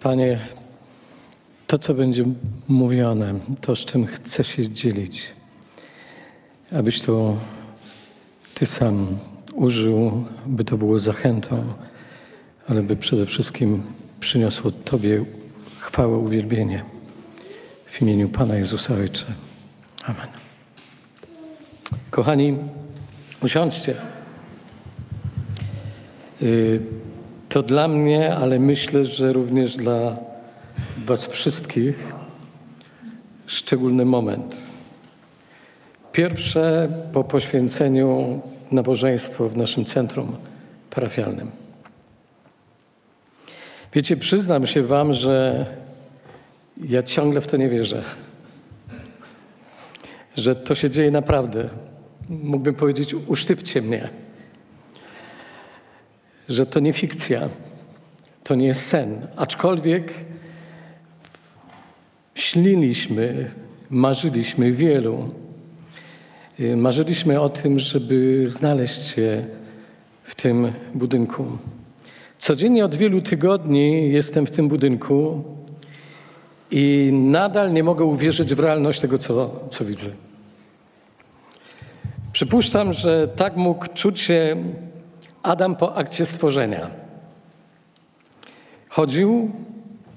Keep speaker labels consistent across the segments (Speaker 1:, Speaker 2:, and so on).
Speaker 1: Panie, to, co będzie mówione, to, z czym chcę się dzielić, abyś to Ty sam użył, by to było zachętą, ale by przede wszystkim przyniosło Tobie chwałę, uwielbienie. W imieniu Pana Jezusa Ojcze. Amen. Kochani, usiądźcie. Y, To dla mnie, ale myślę, że również dla Was wszystkich szczególny moment. Pierwsze po poświęceniu nabożeństwo w naszym centrum parafialnym. Wiecie, przyznam się Wam, że ja ciągle w to nie wierzę. Że to się dzieje naprawdę. Mógłbym powiedzieć, usztypcie mnie. Że to nie fikcja, to nie jest sen. Aczkolwiek śniliśmy, marzyliśmy wielu. y, Marzyliśmy o tym, żeby znaleźć się w tym budynku. Codziennie od wielu tygodni jestem w tym budynku i nadal nie mogę uwierzyć w realność tego, co, co widzę. Przypuszczam, że tak mógł czuć się Adam po akcie stworzenia. Chodził,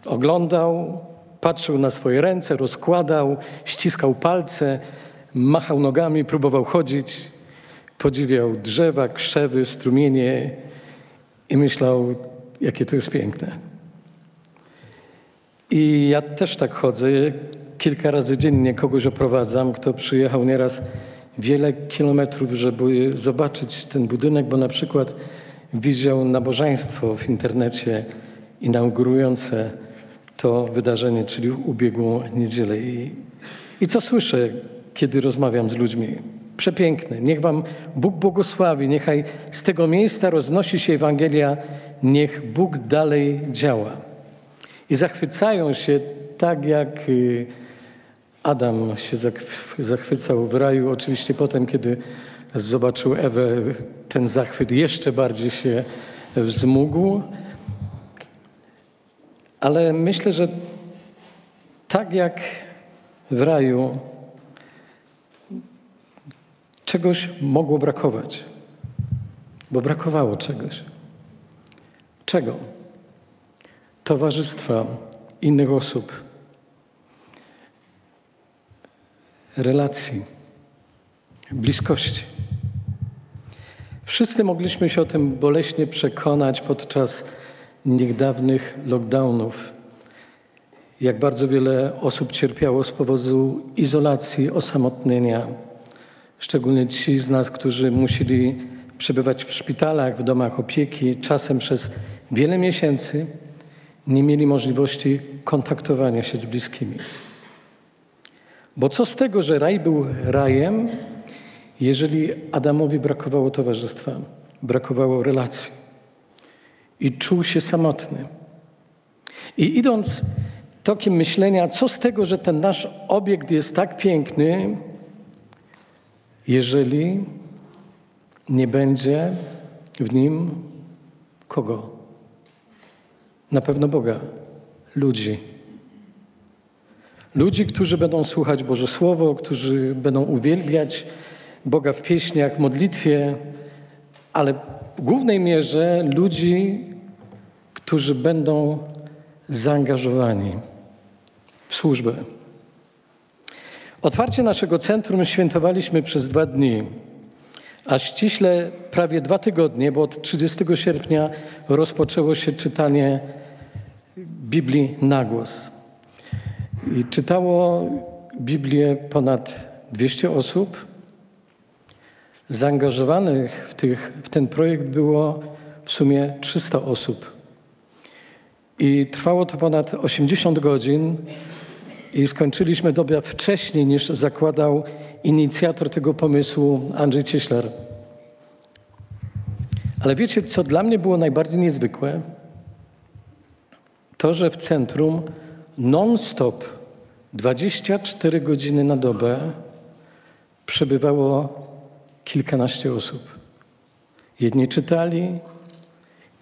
Speaker 1: oglądał, patrzył na swoje ręce, rozkładał, ściskał palce, machał nogami, próbował chodzić, podziwiał drzewa, krzewy, strumienie i myślał, jakie to jest piękne. I ja też tak chodzę. Kilka razy dziennie kogoś oprowadzam, kto przyjechał nieraz wiele kilometrów, żeby zobaczyć ten budynek, bo na przykład widział nabożeństwo w internecie inaugurujące to wydarzenie, czyli ubiegłą niedzielę. I, I co słyszę, kiedy rozmawiam z ludźmi? Przepiękne. Niech Wam Bóg błogosławi, niechaj z tego miejsca roznosi się Ewangelia, niech Bóg dalej działa. I zachwycają się tak, jak y, Adam się zachwycał w raju. Oczywiście potem, kiedy zobaczył Ewę, ten zachwyt jeszcze bardziej się wzmógł. Ale myślę, że tak jak w raju, czegoś mogło brakować, bo brakowało czegoś. Czego? Towarzystwa innych osób, relacji, bliskości. Wszyscy mogliśmy się o tym boleśnie przekonać podczas niedawnych lockdownów. Jak bardzo wiele osób cierpiało z powodu izolacji, osamotnienia. Szczególnie ci z nas, którzy musieli przebywać w szpitalach, w domach opieki, czasem przez wiele miesięcy nie mieli możliwości kontaktowania się z bliskimi. Bo co z tego, że raj był rajem, jeżeli Adamowi brakowało towarzystwa, brakowało relacji i czuł się samotny. I idąc tokiem myślenia, co z tego, że ten nasz obiekt jest tak piękny, jeżeli nie będzie w nim kogo? Na pewno Boga, ludzi. Ludzi, którzy będą słuchać Boże Słowo, którzy będą uwielbiać Boga w pieśniach, modlitwie, ale w głównej mierze ludzi, którzy będą zaangażowani w służbę. Otwarcie naszego centrum świętowaliśmy przez dwa dni, a ściśle prawie dwa tygodnie, bo od 30 sierpnia rozpoczęło się czytanie Biblii na głos. I czytało Biblię ponad 200 osób. Zaangażowanych w, tych, w ten projekt było w sumie 300 osób. I trwało to ponad 80 godzin i skończyliśmy dobę wcześniej niż zakładał inicjator tego pomysłu Andrzej Cieślar. Ale wiecie, co dla mnie było najbardziej niezwykłe? To, że w centrum non-stop 24 godziny na dobę przebywało kilkanaście osób. Jedni czytali,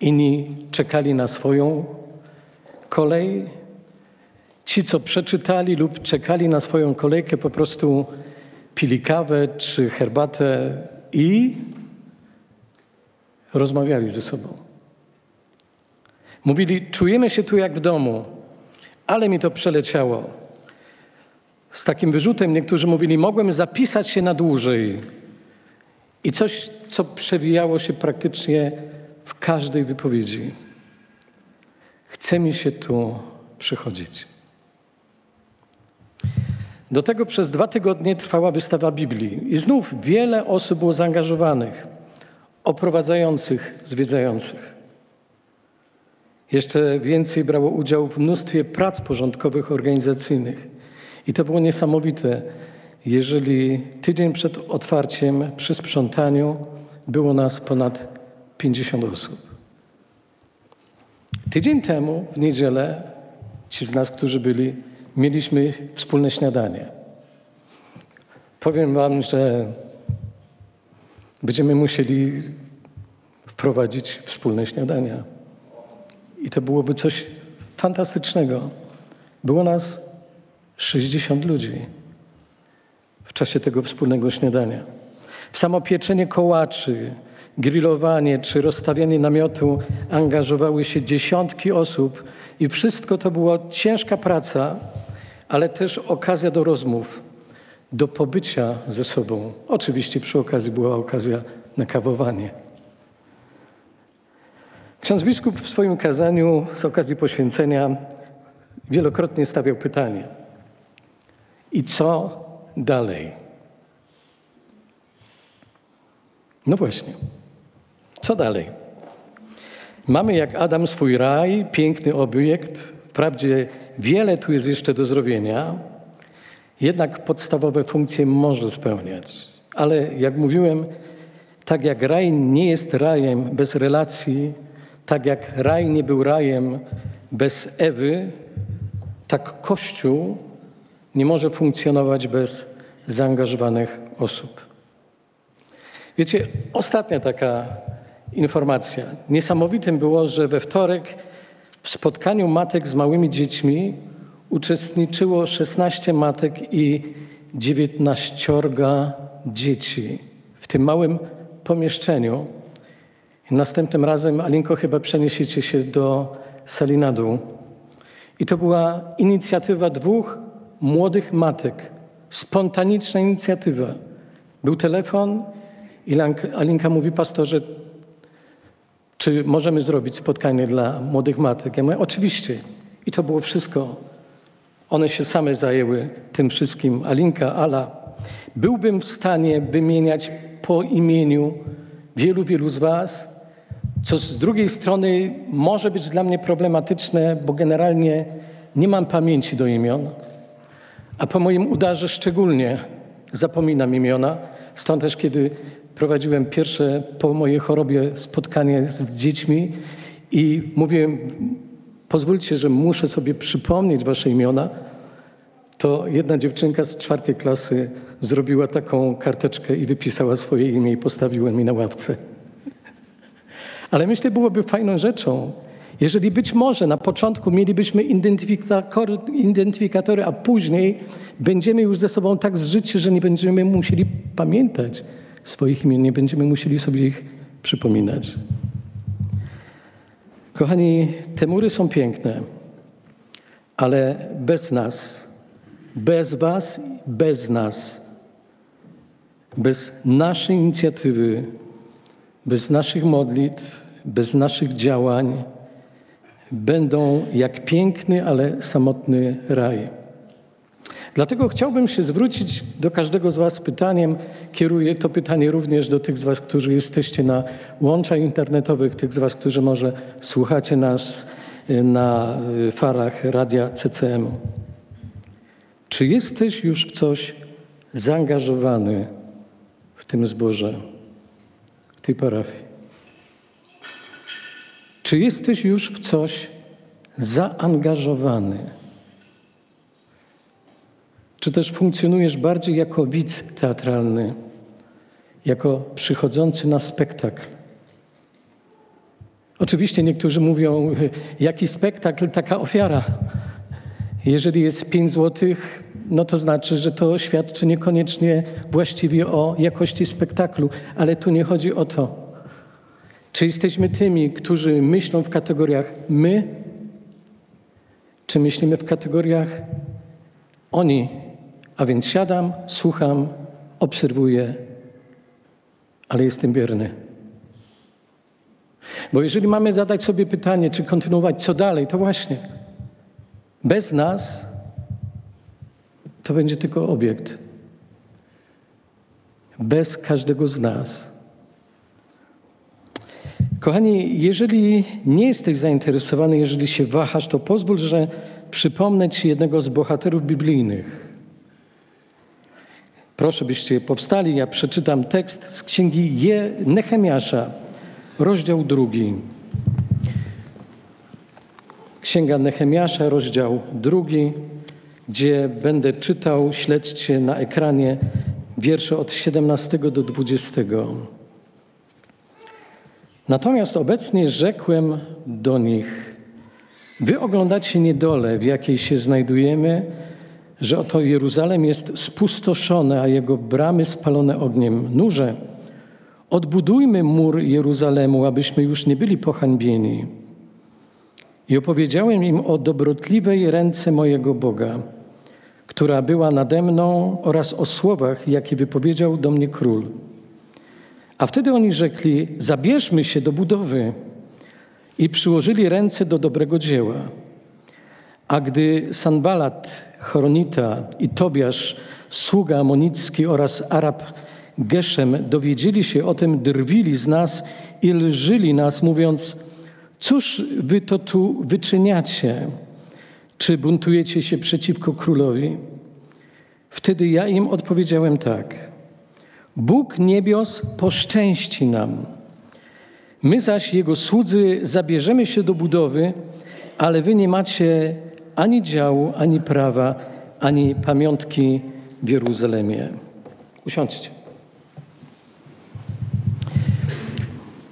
Speaker 1: inni czekali na swoją kolej, ci, co przeczytali lub czekali na swoją kolejkę, po prostu pili kawę czy herbatę i rozmawiali ze sobą. Mówili, czujemy się tu jak w domu, ale mi to przeleciało. Z takim wyrzutem niektórzy mówili, mogłem zapisać się na dłużej. I coś, co przewijało się praktycznie w każdej wypowiedzi. Chce mi się tu przychodzić. Do tego przez dwa tygodnie trwała wystawa Biblii i znów wiele osób było zaangażowanych, oprowadzających, zwiedzających. Jeszcze więcej brało udział w mnóstwie prac porządkowych, organizacyjnych. I to było niesamowite, jeżeli tydzień przed otwarciem przy sprzątaniu było nas ponad 50 osób. Tydzień temu, w niedzielę, ci z nas, którzy byli, mieliśmy wspólne śniadanie. Powiem Wam, że będziemy musieli wprowadzić wspólne śniadania. I to byłoby coś fantastycznego. Było nas 60 ludzi w czasie tego wspólnego śniadania. W samo pieczenie kołaczy, grillowanie czy rozstawianie namiotu angażowały się dziesiątki osób i wszystko to była ciężka praca, ale też okazja do rozmów, do pobycia ze sobą. Oczywiście przy okazji była okazja na kawowanie. Ksiądz biskup w swoim kazaniu z okazji poświęcenia wielokrotnie stawiał pytanie: i co dalej? No właśnie, co dalej? Mamy jak Adam swój raj, piękny obiekt. Wprawdzie wiele tu jest jeszcze do zrobienia, jednak podstawowe funkcje może spełniać. Ale jak mówiłem, tak jak raj nie jest rajem bez relacji, tak jak raj nie był rajem bez Ewy, tak Kościół nie może funkcjonować bez zaangażowanych osób. Wiecie, ostatnia taka informacja. Niesamowitym było, że we wtorek w spotkaniu matek z małymi dziećmi uczestniczyło 16 matek i 19 dzieci w tym małym pomieszczeniu. Następnym razem, Alinko, chyba przeniesiecie się do sali na dół. I to była inicjatywa dwóch młodych matek. Spontaniczna inicjatywa. Był telefon i Alinka mówi, pastorze, czy możemy zrobić spotkanie dla młodych matek? Ja mówię, oczywiście. I to było wszystko. One się same zajęły tym wszystkim. Alinka, Ala. Byłbym w stanie wymieniać po imieniu wielu, wielu z Was, co z drugiej strony może być dla mnie problematyczne, bo generalnie nie mam pamięci do imion, a po moim udarze szczególnie zapominam imiona. Stąd też, kiedy prowadziłem pierwsze po mojej chorobie spotkanie z dziećmi i mówiłem, pozwólcie, że muszę sobie przypomnieć wasze imiona, to jedna dziewczynka z czwartej klasy zrobiła taką karteczkę i wypisała swoje imię i postawiła mi na ławce. Ale myślę, byłoby fajną rzeczą, jeżeli być może na początku mielibyśmy identyfikatory, a później będziemy już ze sobą tak zżyci, że nie będziemy musieli pamiętać swoich imion, nie będziemy musieli sobie ich przypominać. Kochani, te mury są piękne, ale bez nas, bez Was, bez nas, bez naszej inicjatywy, bez naszych modlitw, bez naszych działań, będą jak piękny, ale samotny raj. Dlatego chciałbym się zwrócić do każdego z Was z pytaniem. Kieruję to pytanie również do tych z Was, którzy jesteście na łączach internetowych, tych z Was, którzy może słuchacie nas y, na y, farach radia CCM. Czy jesteś już w coś zaangażowany w tym zborze, tej parafii? Czy jesteś już w coś zaangażowany? Czy też funkcjonujesz bardziej jako widz teatralny, jako przychodzący na spektakl? Oczywiście niektórzy mówią, jaki spektakl, taka ofiara. Jeżeli jest 5 złotych, no to znaczy, że to świadczy niekoniecznie właściwie o jakości spektaklu, ale tu nie chodzi o to. Czy jesteśmy tymi, którzy myślą w kategoriach my, czy myślimy w kategoriach oni? A więc siadam, słucham, obserwuję, ale jestem wierny. Bo jeżeli mamy zadać sobie pytanie, czy kontynuować, co dalej, to właśnie bez nas to będzie tylko obiekt. Bez każdego z nas. Kochani, jeżeli nie jesteś zainteresowany, jeżeli się wahasz, to pozwól, że przypomnę Ci jednego z bohaterów biblijnych. Proszę, byście powstali, ja przeczytam tekst z księgi Je Nehemiasza, rozdział drugi. Księga Nehemiasza, rozdział drugi, gdzie będę czytał, śledźcie na ekranie wiersze od 17 do 20. Natomiast obecnie rzekłem do nich: Wy oglądacie niedolę, w jakiej się znajdujemy, że oto Jeruzalem jest spustoszony, a jego bramy spalone ogniem. Nurze, odbudujmy mur Jeruzalemu, abyśmy już nie byli pohańbieni. I opowiedziałem im o dobrotliwej ręce mojego Boga, która była nade mną, oraz o słowach, jakie wypowiedział do mnie król. A wtedy oni rzekli: Zabierzmy się do budowy. I przyłożyli ręce do dobrego dzieła. A gdy Sanbalat, Choronita i Tobiasz, sługa amonicki oraz Arab Geszem dowiedzieli się o tym, drwili z nas i lżyli nas, mówiąc: Cóż wy to tu wyczyniacie? Czy buntujecie się przeciwko królowi? Wtedy ja im odpowiedziałem tak. Bóg niebios poszczęści nam. My zaś, Jego słudzy, zabierzemy się do budowy, ale wy nie macie ani działu, ani prawa, ani pamiątki w Jeruzalemie. Usiądźcie.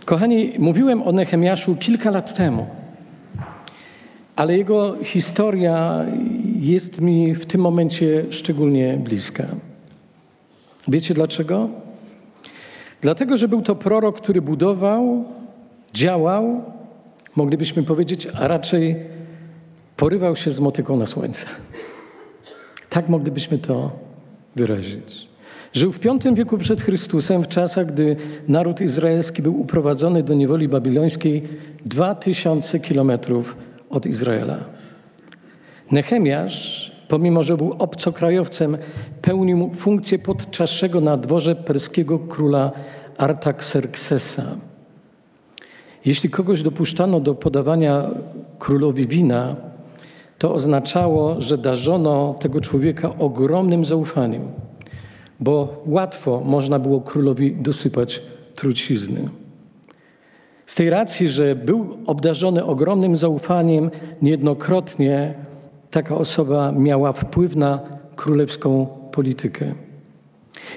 Speaker 1: Kochani, mówiłem o Nehemiaszu kilka lat temu, ale jego historia jest mi w tym momencie szczególnie bliska. Wiecie dlaczego? Dlatego, że był to prorok, który budował, działał, moglibyśmy powiedzieć, a raczej porywał się z motyką na słońce. Tak moglibyśmy to wyrazić. Żył w V wieku przed Chrystusem, w czasach, gdy naród izraelski był uprowadzony do niewoli babilońskiej dwa tysiące kilometrów od Izraela. Nehemiasz Pomimo, że był obcokrajowcem, pełnił funkcję podczaszego na dworze perskiego króla Artaxerxesa. Jeśli kogoś dopuszczano do podawania królowi wina, to oznaczało, że darzono tego człowieka ogromnym zaufaniem, bo łatwo można było królowi dosypać trucizny. Z tej racji, że był obdarzony ogromnym zaufaniem, niejednokrotnie taka osoba miała wpływ na królewską politykę.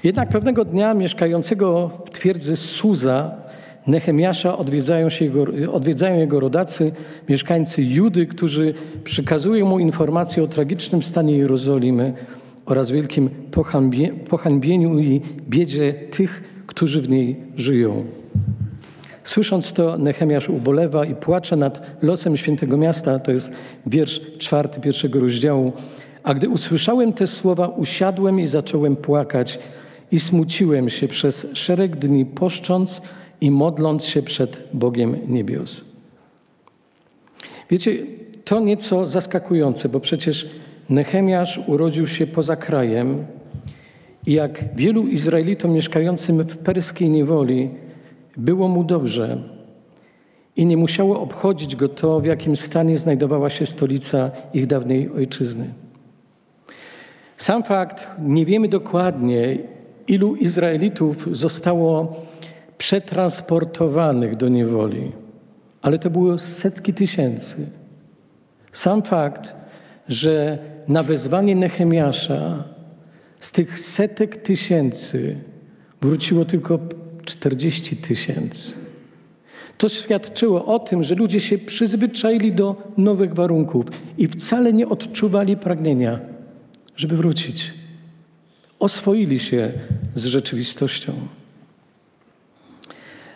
Speaker 1: Jednak pewnego dnia mieszkającego w twierdzy Suza Nehemiasza odwiedzają, się jego, odwiedzają jego rodacy, mieszkańcy Judy, którzy przekazują mu informacje o tragicznym stanie Jerozolimy oraz wielkim pohańbieniu i biedzie tych, którzy w niej żyją. Słysząc to, Nehemiasz ubolewa i płacze nad losem świętego miasta, to jest wiersz czwarty pierwszego rozdziału. A gdy usłyszałem te słowa, usiadłem i zacząłem płakać i smuciłem się przez szereg dni, poszcząc i modląc się przed Bogiem niebios. Wiecie, to nieco zaskakujące, bo przecież Nehemiasz urodził się poza krajem i jak wielu Izraelitom mieszkającym w perskiej niewoli, było mu dobrze i nie musiało obchodzić go to, w jakim stanie znajdowała się stolica ich dawnej ojczyzny. Sam fakt, nie wiemy dokładnie, ilu Izraelitów zostało przetransportowanych do niewoli, ale to było setki tysięcy. Sam fakt, że na wezwanie Nehemiasza z tych setek tysięcy wróciło tylko 40 tysięcy. To świadczyło o tym, że ludzie się przyzwyczaili do nowych warunków i wcale nie odczuwali pragnienia, żeby wrócić. Oswoili się z rzeczywistością.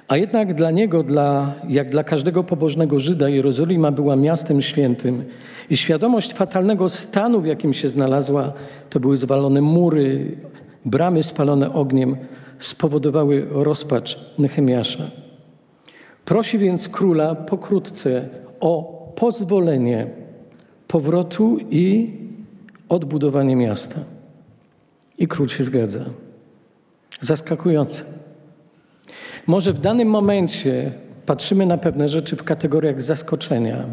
Speaker 1: A jednak dla niego, dla, jak dla każdego pobożnego Żyda, Jerozolima była miastem świętym i świadomość fatalnego stanu, w jakim się znalazła, to były zwalone mury, bramy spalone ogniem, spowodowały rozpacz Nehemiasza. Prosi więc króla pokrótce o pozwolenie powrotu i odbudowanie miasta. I król się zgadza. Zaskakujące. Może w danym momencie patrzymy na pewne rzeczy w kategoriach zaskoczenia.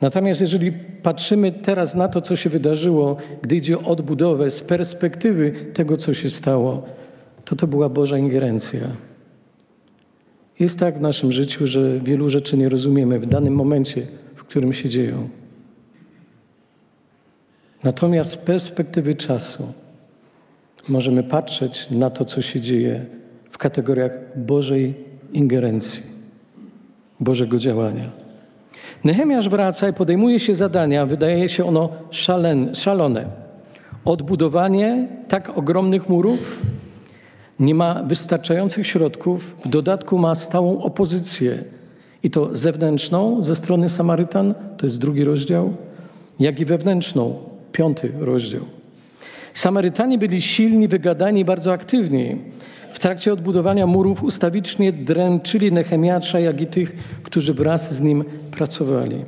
Speaker 1: Natomiast jeżeli patrzymy teraz na to, co się wydarzyło, gdy idzie o odbudowę z perspektywy tego, co się stało, to to była Boża ingerencja. Jest tak w naszym życiu, że wielu rzeczy nie rozumiemy w danym momencie, w którym się dzieją. Natomiast z perspektywy czasu możemy patrzeć na to, co się dzieje w kategoriach Bożej ingerencji, Bożego działania. Nehemiasz wraca i podejmuje się zadania, wydaje się ono szalen, szalone. Odbudowanie tak ogromnych murów, nie ma wystarczających środków, w dodatku ma stałą opozycję i to zewnętrzną ze strony Samarytan, to jest drugi rozdział, jak i wewnętrzną, piąty rozdział. Samarytanie byli silni, wygadani bardzo aktywni. W trakcie odbudowania murów ustawicznie dręczyli Nehemiasza, jak i tych, którzy wraz z nim pracowali.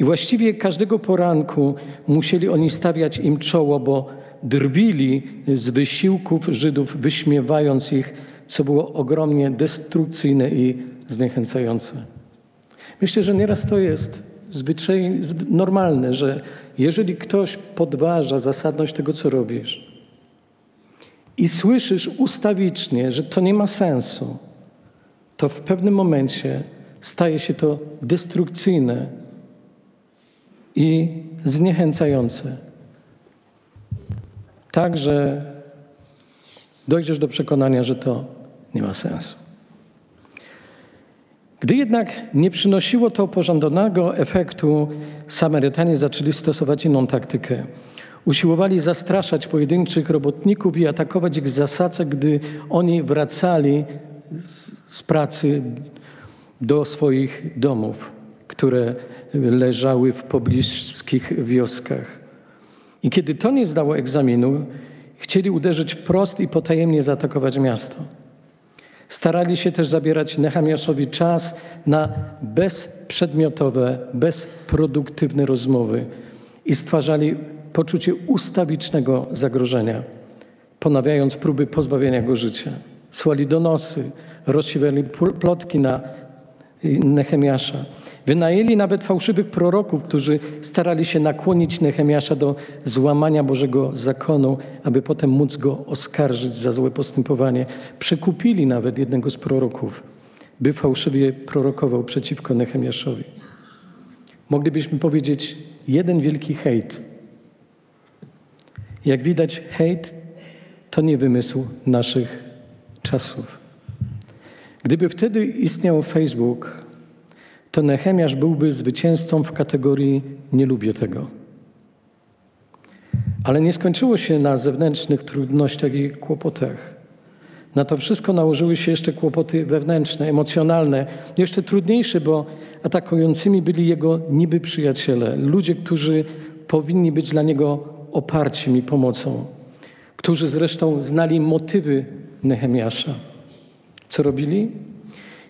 Speaker 1: I właściwie każdego poranku musieli oni stawiać im czoło, bo drwili z wysiłków Żydów, wyśmiewając ich, co było ogromnie destrukcyjne i zniechęcające. Myślę, że nieraz to jest zwyczaj normalne, że jeżeli ktoś podważa zasadność tego, co robisz, i słyszysz ustawicznie, że to nie ma sensu, to w pewnym momencie staje się to destrukcyjne i zniechęcające. Tak, że dojdziesz do przekonania, że to nie ma sensu. Gdy jednak nie przynosiło to pożądanego efektu, Samarytanie zaczęli stosować inną taktykę. Usiłowali zastraszać pojedynczych robotników i atakować ich z zasadzek, gdy oni wracali z pracy do swoich domów, które leżały w pobliskich wioskach. I kiedy to nie zdało egzaminu, chcieli uderzyć wprost i potajemnie zaatakować miasto. Starali się też zabierać Nehemiaszowi czas na bezprzedmiotowe, bezproduktywne rozmowy i stwarzali poczucie ustawicznego zagrożenia, ponawiając próby pozbawienia go życia. Słali donosy, rozsiewali plotki na Nehemiasza. Wynajęli nawet fałszywych proroków, którzy starali się nakłonić Nehemiasza do złamania Bożego zakonu, aby potem móc go oskarżyć za złe postępowanie. Przekupili nawet jednego z proroków, by fałszywie prorokował przeciwko Nehemiaszowi. Moglibyśmy powiedzieć jeden wielki hejt. Jak widać, hejt to nie wymysł naszych czasów. Gdyby wtedy istniał Facebook, to Nehemiasz byłby zwycięzcą w kategorii nie lubię tego. Ale nie skończyło się na zewnętrznych trudnościach i kłopotach. Na to wszystko nałożyły się jeszcze kłopoty wewnętrzne, emocjonalne, jeszcze trudniejsze, bo atakującymi byli jego niby przyjaciele, ludzie, którzy powinni być dla niego oparciem i pomocą, którzy zresztą znali motywy Nehemiasza. Co robili?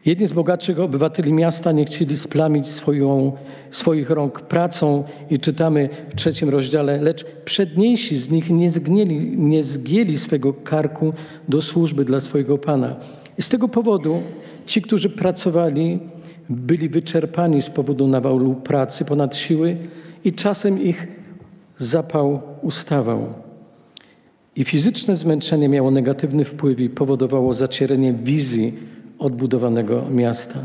Speaker 1: Jedni z bogatszych obywateli miasta nie chcieli splamić swoją, swoich rąk pracą i czytamy w trzecim rozdziale, lecz przedniejsi z nich nie, zgnieli, nie zgięli swego karku do służby dla swojego Pana. I z tego powodu ci, którzy pracowali, byli wyczerpani z powodu nawału pracy ponad siły i czasem ich zapał ustawał. I fizyczne zmęczenie miało negatywny wpływ i powodowało zacierenie wizji odbudowanego miasta.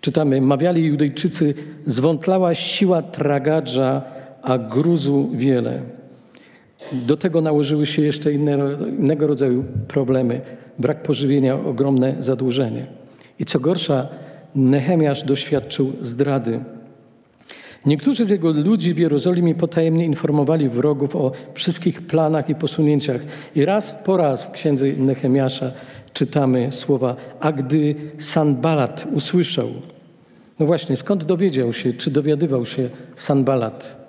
Speaker 1: Czytamy, mawiali Judejczycy, zwątlała siła tragadża, a gruzu wiele. Do tego nałożyły się jeszcze inne, innego rodzaju problemy. Brak pożywienia, ogromne zadłużenie. I co gorsza, Nehemiasz doświadczył zdrady. Niektórzy z jego ludzi w Jerozolimie potajemnie informowali wrogów o wszystkich planach i posunięciach. I raz po raz w księdze Nehemiasza czytamy słowa, a gdy Sanbalat usłyszał, no właśnie, skąd dowiedział się, czy dowiadywał się Sanbalat?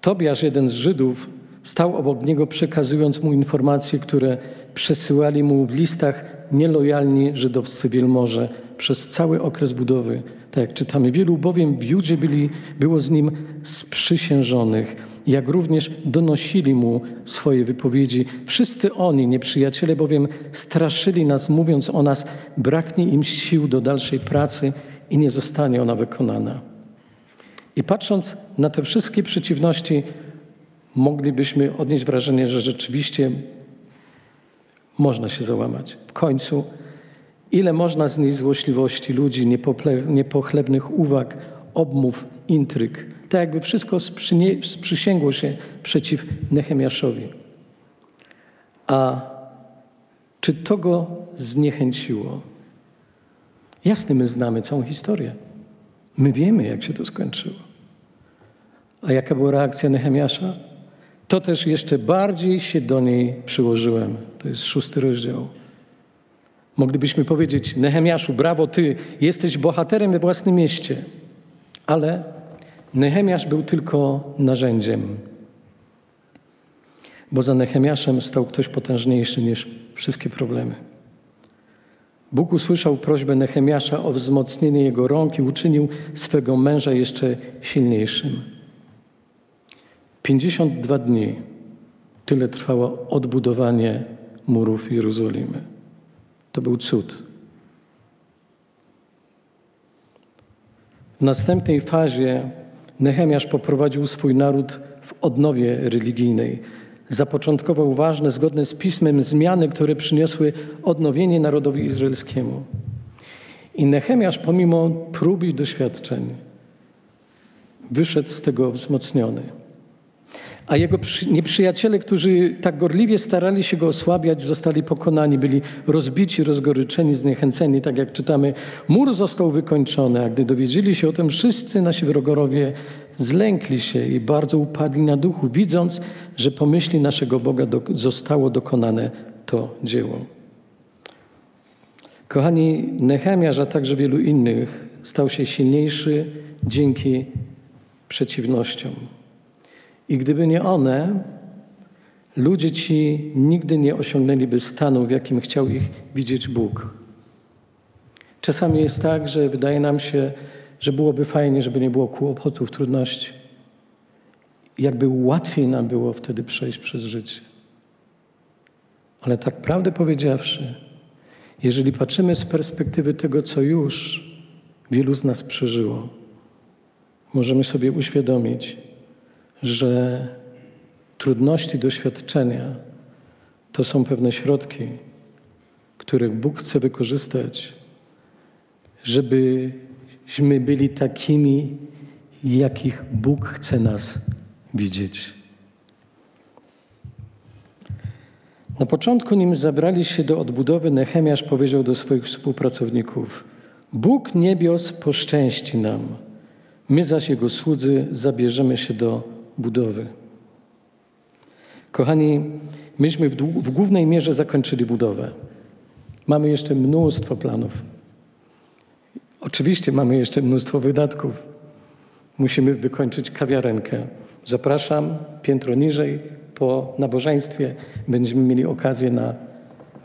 Speaker 1: Tobiasz, jeden z Żydów, stał obok niego, przekazując mu informacje, które przesyłali mu w listach nielojalni żydowscy wielmoże przez cały okres budowy. Tak jak czytamy, wielu bowiem w Judzie byli, było z nim sprzysiężonych, jak również donosili mu swoje wypowiedzi. Wszyscy oni, nieprzyjaciele, bowiem straszyli nas, mówiąc o nas, braknie im sił do dalszej pracy i nie zostanie ona wykonana. I patrząc na te wszystkie przeciwności, moglibyśmy odnieść wrażenie, że rzeczywiście można się załamać. W końcu, ile można znieść złośliwości ludzi, niepochlebnych uwag, obmów, intryg. Tak jakby wszystko sprzysięgło się przeciw Nehemiaszowi. A czy to go zniechęciło? Jasne, my znamy całą historię. My wiemy, jak się to skończyło. A jaka była reakcja Nehemiasza? To też jeszcze bardziej się do niej przyłożyłem. To jest szósty rozdział. Moglibyśmy powiedzieć, Nehemiaszu, brawo ty, jesteś bohaterem we własnym mieście. Ale Nehemiasz był tylko narzędziem. Bo za Nehemiaszem stał ktoś potężniejszy niż wszystkie problemy. Bóg usłyszał prośbę Nehemiasza o wzmocnienie jego rąk i uczynił swego męża jeszcze silniejszym. 52 dni tyle trwało odbudowanie murów Jerozolimy. To był cud. W następnej fazie Nehemiasz poprowadził swój naród w odnowie religijnej. Zapoczątkował ważne, zgodne z pismem zmiany, które przyniosły odnowienie narodowi izraelskiemu. I Nehemiasz, pomimo prób i doświadczeń, wyszedł z tego wzmocniony a jego nieprzyjaciele, którzy tak gorliwie starali się go osłabiać, zostali pokonani, byli rozbici, rozgoryczeni, zniechęceni, tak jak czytamy. Mur został wykończony, a gdy dowiedzieli się o tym, wszyscy nasi wrogowie zlękli się i bardzo upadli na duchu, widząc, że pomyśli naszego Boga do, zostało dokonane to dzieło. Kochani, Nehemiasz, a także wielu innych stał się silniejszy dzięki przeciwnościom. I gdyby nie one, ludzie ci nigdy nie osiągnęliby stanu, w jakim chciał ich widzieć Bóg. Czasami jest tak, że wydaje nam się, że byłoby fajnie, żeby nie było kłopotów, trudności. Jakby łatwiej nam było wtedy przejść przez życie. Ale tak prawdę powiedziawszy, jeżeli patrzymy z perspektywy tego, co już wielu z nas przeżyło, możemy sobie uświadomić, że trudności, doświadczenia to są pewne środki, których Bóg chce wykorzystać, żebyśmy byli takimi, jakich Bóg chce nas widzieć. Na początku, nim zabrali się do odbudowy, Nehemiasz powiedział do swoich współpracowników: Bóg niebios poszczęści nam, my zaś Jego słudzy zabierzemy się do budowy. Kochani, myśmy w, w głównej mierze zakończyli budowę. Mamy jeszcze mnóstwo planów. Oczywiście mamy jeszcze mnóstwo wydatków. Musimy wykończyć kawiarenkę. Zapraszam piętro niżej po nabożeństwie. Będziemy mieli okazję na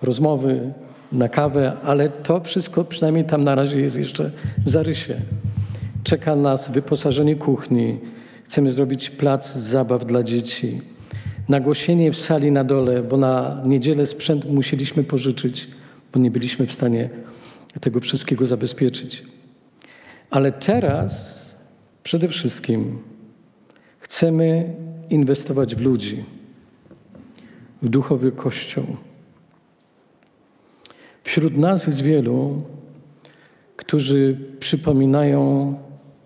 Speaker 1: rozmowy, na kawę, ale to wszystko przynajmniej tam na razie jest jeszcze w zarysie. Czeka nas wyposażenie kuchni, Chcemy zrobić plac zabaw dla dzieci. Nagłośnienie w sali na dole, bo na niedzielę sprzęt musieliśmy pożyczyć, bo nie byliśmy w stanie tego wszystkiego zabezpieczyć. Ale teraz przede wszystkim chcemy inwestować w ludzi, w duchowy Kościół. Wśród nas jest wielu, którzy przypominają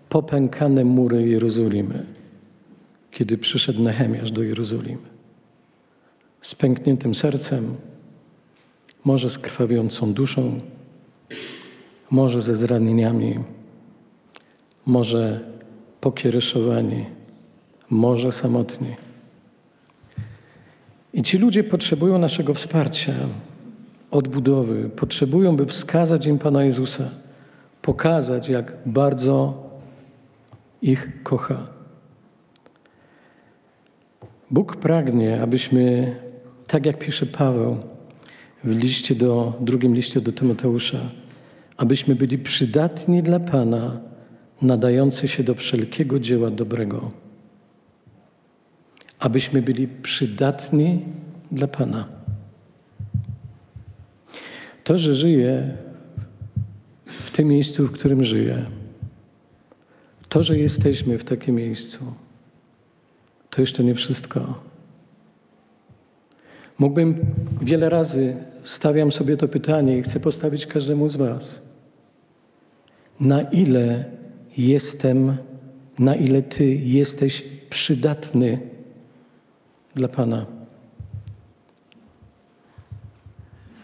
Speaker 1: popękane mury Jerozolimy kiedy przyszedł Nehemiasz do Jerozolimy. Z pękniętym sercem, może z krwawiącą duszą, może ze zranieniami, może pokiereszowani, może samotni. I ci ludzie potrzebują naszego wsparcia, odbudowy, potrzebują, by wskazać im Pana Jezusa, pokazać, jak bardzo ich kocha. Bóg pragnie, abyśmy, tak jak pisze Paweł w liście do, drugim liście do Tymoteusza, abyśmy byli przydatni dla Pana, nadający się do wszelkiego dzieła dobrego. Abyśmy byli przydatni dla Pana. To, że żyję w tym miejscu, w którym żyję, to, że jesteśmy w takim miejscu, to jeszcze nie wszystko. Mógłbym wiele razy stawiam sobie to pytanie i chcę postawić każdemu z Was. Na ile jestem, na ile Ty jesteś przydatny dla Pana?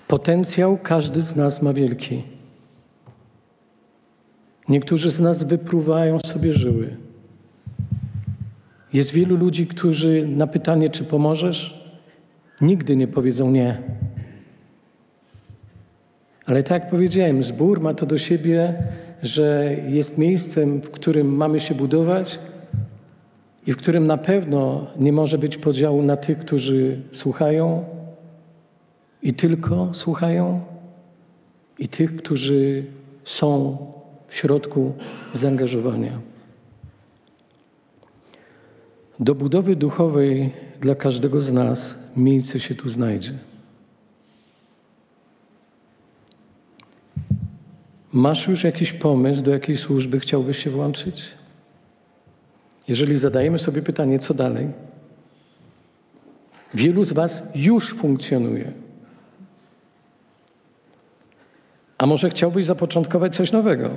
Speaker 1: Potencjał każdy z nas ma wielki. Niektórzy z nas wypruwają sobie żyły. Jest wielu ludzi, którzy na pytanie, czy pomożesz, nigdy nie powiedzą nie. Ale tak jak powiedziałem, zbór ma to do siebie, że jest miejscem, w którym mamy się budować i w którym na pewno nie może być podziału na tych, którzy słuchają i tylko słuchają, i tych, którzy są w środku zaangażowania. Do budowy duchowej dla każdego z nas miejsce się tu znajdzie. Masz już jakiś pomysł, do jakiej służby chciałbyś się włączyć? Jeżeli zadajemy sobie pytanie, co dalej? Wielu z Was już funkcjonuje. A może chciałbyś zapoczątkować coś nowego?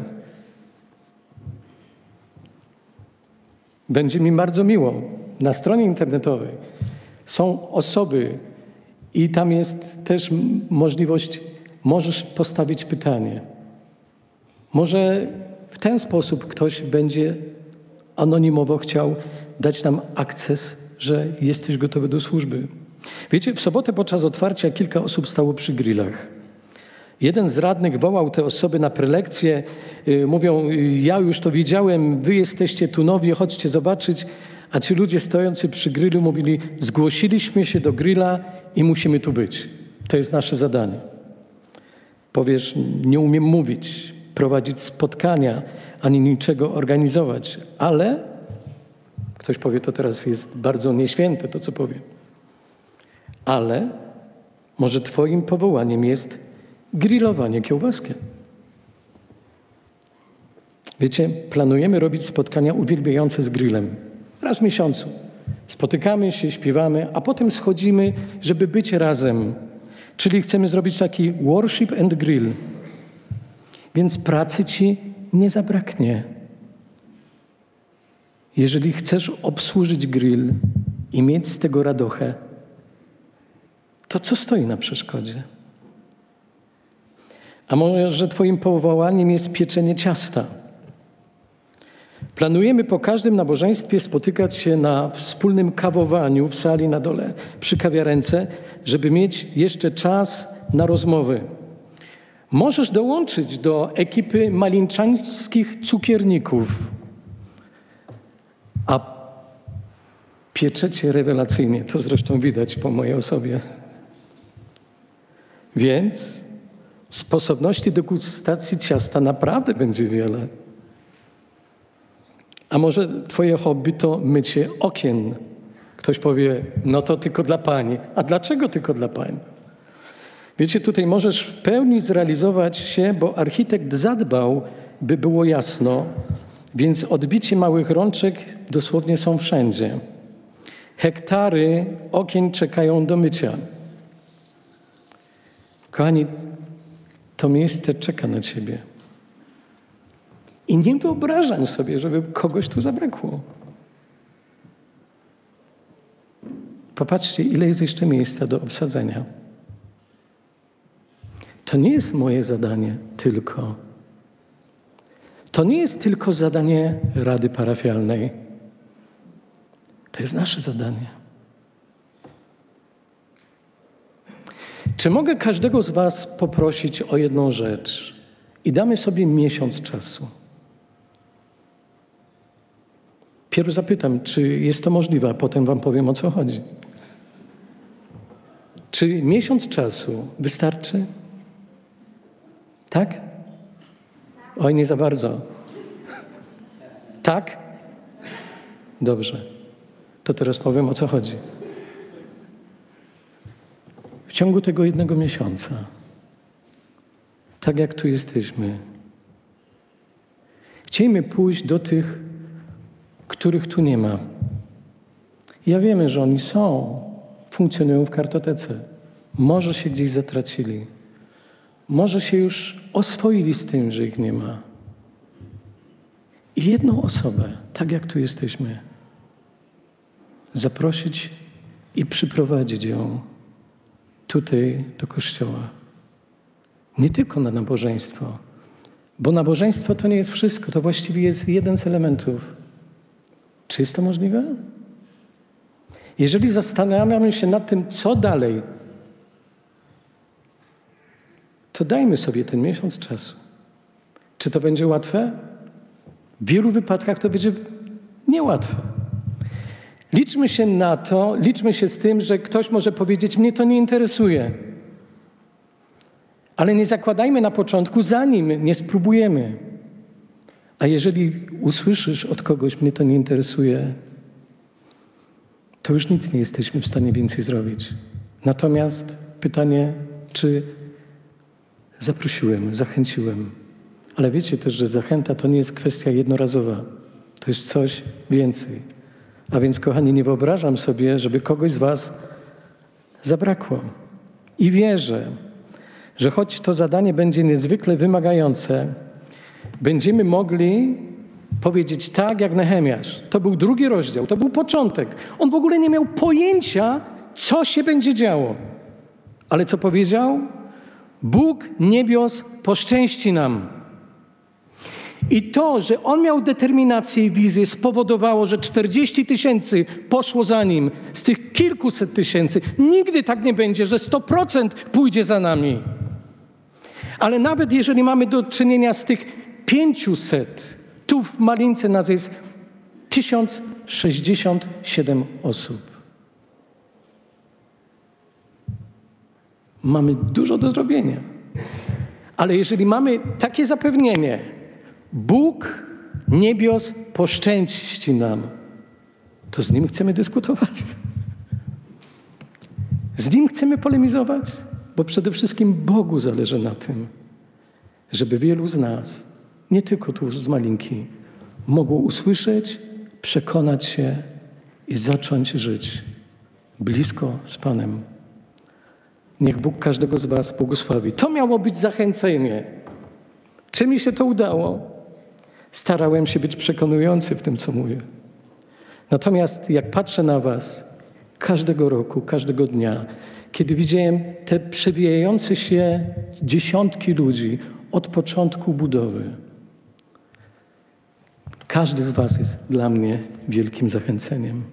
Speaker 1: Będzie mi bardzo miło. Na stronie internetowej są osoby i tam jest też możliwość, możesz postawić pytanie. Może w ten sposób ktoś będzie anonimowo chciał dać nam akces, że jesteś gotowy do służby. Wiecie, w sobotę podczas otwarcia kilka osób stało przy grillach. Jeden z radnych wołał te osoby na prelekcję, yy, mówią, ja już to widziałem, wy jesteście tu nowi, chodźcie zobaczyć. A ci ludzie stojący przy grillu mówili, zgłosiliśmy się do grilla i musimy tu być. To jest nasze zadanie. Powiesz, nie umiem mówić, prowadzić spotkania, ani niczego organizować, ale ktoś powie, to teraz jest bardzo nieświęte to, co powiem. Ale może Twoim powołaniem jest grillowanie kiełbaskiem. Wiecie, planujemy robić spotkania uwielbiające z grillem. Raz w miesiącu. Spotykamy się, śpiewamy, a potem schodzimy, żeby być razem. Czyli chcemy zrobić taki worship and grill. Więc pracy ci nie zabraknie. Jeżeli chcesz obsłużyć grill i mieć z tego radochę, to co stoi na przeszkodzie? A może Twoim powołaniem jest pieczenie ciasta? Planujemy po każdym nabożeństwie spotykać się na wspólnym kawowaniu w sali na dole przy kawiarence, żeby mieć jeszcze czas na rozmowy. Możesz dołączyć do ekipy malinczańskich cukierników, a pieczecie rewelacyjnie, to zresztą widać po mojej osobie. Więc sposobności degustacji ciasta naprawdę będzie wiele. A może twoje hobby to mycie okien? Ktoś powie, no to tylko dla pani. A dlaczego tylko dla pań? Wiecie, tutaj możesz w pełni zrealizować się, bo architekt zadbał, by było jasno, więc odbicie małych rączek dosłownie są wszędzie. Hektary okien czekają do mycia. Kochani, to miejsce czeka na ciebie. I nie wyobrażam sobie, żeby kogoś tu zabrakło. Popatrzcie, ile jest jeszcze miejsca do obsadzenia. To nie jest moje zadanie tylko. To nie jest tylko zadanie Rady Parafialnej. To jest nasze zadanie. Czy mogę każdego z Was poprosić o jedną rzecz? I damy sobie miesiąc czasu. Pierw zapytam, czy jest to możliwe, a potem Wam powiem o co chodzi. Czy miesiąc czasu wystarczy? Tak? Oj, nie za bardzo. Tak? Dobrze. To teraz powiem o co chodzi. W ciągu tego jednego miesiąca, tak jak tu jesteśmy, chcielibyśmy pójść do tych, których tu nie ma. Ja wiemy, że oni są, funkcjonują w kartotece. Może się gdzieś zatracili. Może się już oswoili z tym, że ich nie ma. I jedną osobę, tak jak tu jesteśmy, zaprosić i przyprowadzić ją tutaj do kościoła. Nie tylko na nabożeństwo, bo nabożeństwo to nie jest wszystko, to właściwie jest jeden z elementów. Czy jest to możliwe? Jeżeli zastanawiamy się nad tym, co dalej, to dajmy sobie ten miesiąc czasu. Czy to będzie łatwe? W wielu wypadkach to będzie niełatwe. Liczmy się na to, liczmy się z tym, że ktoś może powiedzieć: Mnie to nie interesuje. Ale nie zakładajmy na początku, zanim nie spróbujemy. A jeżeli usłyszysz od kogoś, mnie to nie interesuje, to już nic nie jesteśmy w stanie więcej zrobić. Natomiast pytanie, czy zaprosiłem, zachęciłem. Ale wiecie też, że zachęta to nie jest kwestia jednorazowa. To jest coś więcej. A więc, kochani, nie wyobrażam sobie, żeby kogoś z Was zabrakło. I wierzę, że choć to zadanie będzie niezwykle wymagające, będziemy mogli powiedzieć tak jak Nehemiasz. To był drugi rozdział, to był początek. On w ogóle nie miał pojęcia, co się będzie działo. Ale co powiedział? Bóg niebios poszczęści nam. I to, że on miał determinację i wizję, spowodowało, że 40 tysięcy poszło za nim z tych kilkuset tysięcy. Nigdy tak nie będzie, że 100% pójdzie za nami. Ale nawet jeżeli mamy do czynienia z tych 500, tu w Malince nas jest 1067 osób. Mamy dużo do zrobienia. Ale jeżeli mamy takie zapewnienie, Bóg niebios poszczęści nam, to z Nim chcemy dyskutować. Z Nim chcemy polemizować, bo przede wszystkim Bogu zależy na tym, żeby wielu z nas, nie tylko tu z Malinki, mogło usłyszeć, przekonać się i zacząć żyć blisko z Panem. Niech Bóg każdego z Was błogosławi. To miało być zachęcenie. Czy mi się to udało? Starałem się być przekonujący w tym, co mówię. Natomiast jak patrzę na Was każdego roku, każdego dnia, kiedy widziałem te przewijające się dziesiątki ludzi od początku budowy, każdy z Was jest dla mnie wielkim zachęceniem.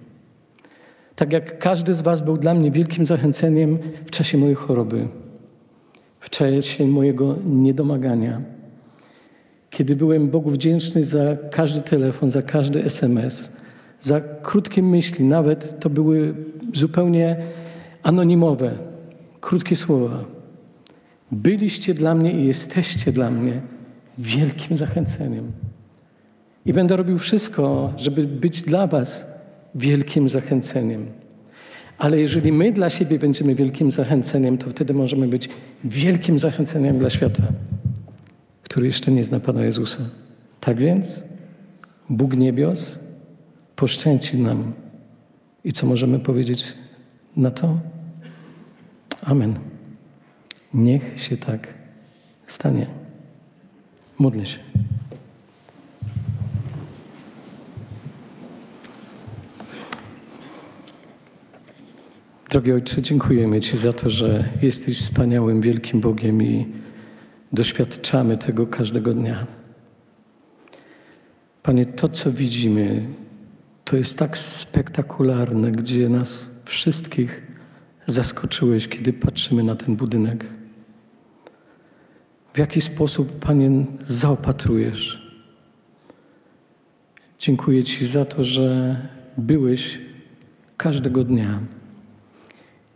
Speaker 1: Tak jak każdy z Was był dla mnie wielkim zachęceniem w czasie mojej choroby, w czasie mojego niedomagania, kiedy byłem Bogu wdzięczny za każdy telefon, za każdy SMS, za krótkie myśli, nawet to były zupełnie anonimowe, krótkie słowa. Byliście dla mnie i jesteście dla mnie wielkim zachęceniem. I będę robił wszystko, żeby być dla Was wielkim zachęceniem. Ale jeżeli my dla siebie będziemy wielkim zachęceniem, to wtedy możemy być wielkim zachęceniem dla świata, który jeszcze nie zna Pana Jezusa. Tak więc Bóg niebios poszczęci nam. I co możemy powiedzieć na to? Amen. Niech się tak stanie. Módlę się. Drogi Ojcze, dziękujemy Ci za to, że jesteś wspaniałym, wielkim Bogiem i doświadczamy tego każdego dnia. Panie, to co widzimy, to jest tak spektakularne, gdzie nas wszystkich zaskoczyłeś, kiedy patrzymy na ten budynek. W jaki sposób, Panie, zaopatrujesz? Dziękuję Ci za to, że byłeś każdego dnia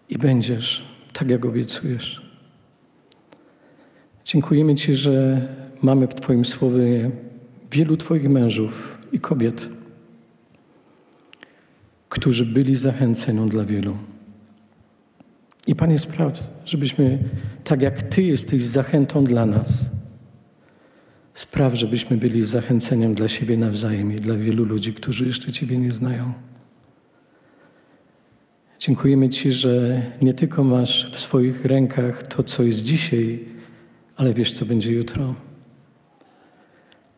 Speaker 1: i będziesz tak, jak obiecujesz. Dziękujemy Ci, że mamy w Twoim słowie wielu Twoich mężów i kobiet, którzy byli zachęcenią dla wielu. I Panie, spraw, żebyśmy, tak jak Ty jesteś zachętą dla nas, spraw, żebyśmy byli zachęceniem dla siebie nawzajem i dla wielu ludzi, którzy jeszcze Ciebie nie znają. Dziękujemy Ci, że nie tylko masz w swoich rękach to, co jest dzisiaj, ale wiesz, co będzie jutro.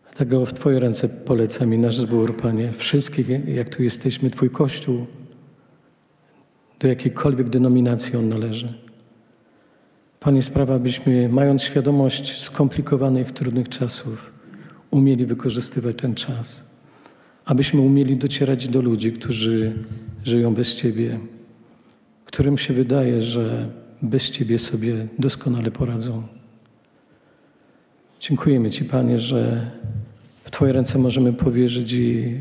Speaker 1: Dlatego w Twoje ręce polecam i nasz zbór, Panie, wszystkich, jak tu jesteśmy, Twój Kościół, do jakiejkolwiek denominacji on należy. Panie, sprawa, byśmy, mając świadomość skomplikowanych, trudnych czasów, umieli wykorzystywać ten czas, abyśmy umieli docierać do ludzi, którzy żyją bez Ciebie, którym się wydaje, że bez Ciebie sobie doskonale poradzą. Dziękujemy Ci, Panie, że w Twoje ręce możemy powierzyć i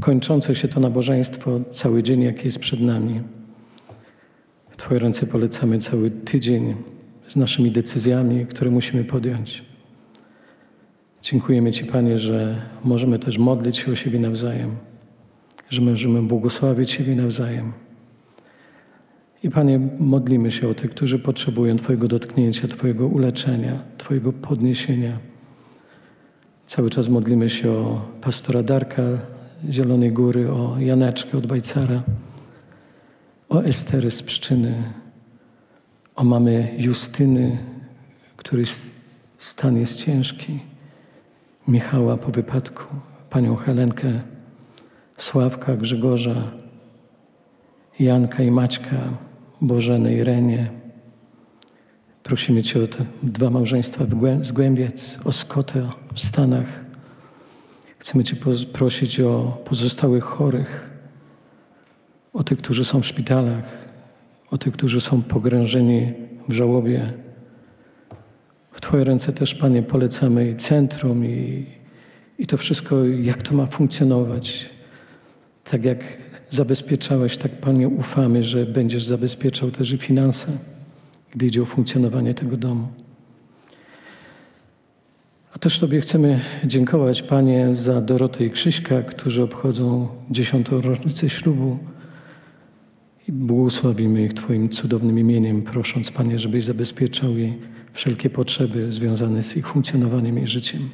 Speaker 1: kończące się to nabożeństwo, cały dzień, jaki jest przed nami. W Twoje ręce polecamy cały tydzień z naszymi decyzjami, które musimy podjąć. Dziękujemy Ci, Panie, że możemy też modlić się o siebie nawzajem, że możemy błogosławić siebie nawzajem. I Panie, modlimy się o tych, którzy potrzebują Twojego dotknięcia, Twojego uleczenia, Twojego podniesienia. Cały czas modlimy się o pastora Darka Zielonej Góry, o Janeczkę od Bajcara, o Estery z Pszczyny, o mamy Justyny, której stan jest ciężki, Michała po wypadku, panią Helenkę, Sławka, Grzegorza, Janka i Maćka, Bożenę i Renię. Prosimy Cię o te dwa małżeństwa z Głębiec, o Skotę w Stanach. Chcemy Cię prosić o pozostałych chorych, o tych, którzy są w szpitalach, o tych, którzy są pogrążeni w żałobie. W Twoje ręce też, Panie, polecamy i centrum, i, i to wszystko, jak to ma funkcjonować. Tak jak zabezpieczałeś, tak Panie ufamy, że będziesz zabezpieczał też i finanse, gdy idzie o funkcjonowanie tego domu. A też Tobie chcemy dziękować, Panie, za Dorotę i Krzyśka, którzy obchodzą dziesiątą rocznicę ślubu. I błogosławimy ich Twoim cudownym imieniem, prosząc, Panie, żebyś zabezpieczał jej wszelkie potrzeby związane z ich funkcjonowaniem i życiem.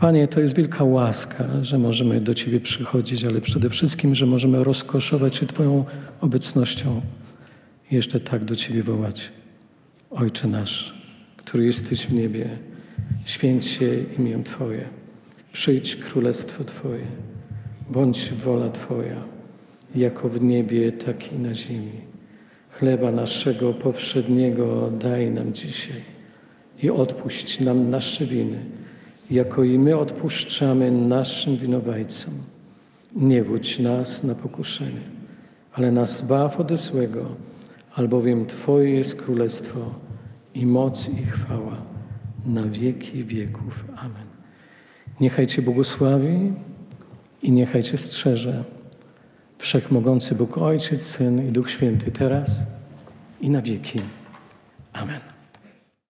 Speaker 1: Panie, to jest wielka łaska, że możemy do Ciebie przychodzić, ale przede wszystkim, że możemy rozkoszować się Twoją obecnością i jeszcze tak do Ciebie wołać. Ojcze nasz, który jesteś w niebie, święć się imię Twoje. Przyjdź królestwo Twoje. Bądź wola Twoja, jako w niebie, tak i na ziemi. Chleba naszego powszedniego daj nam dzisiaj i odpuść nam nasze winy jako i my odpuszczamy naszym winowajcom. Nie wódź nas na pokuszenie, ale nas zbaw ode złego, albowiem Twoje jest królestwo i moc i chwała na wieki wieków. Amen. Niechaj Cię błogosławi i niechaj Cię strzeże Wszechmogący Bóg Ojciec, Syn i Duch Święty teraz i na wieki. Amen.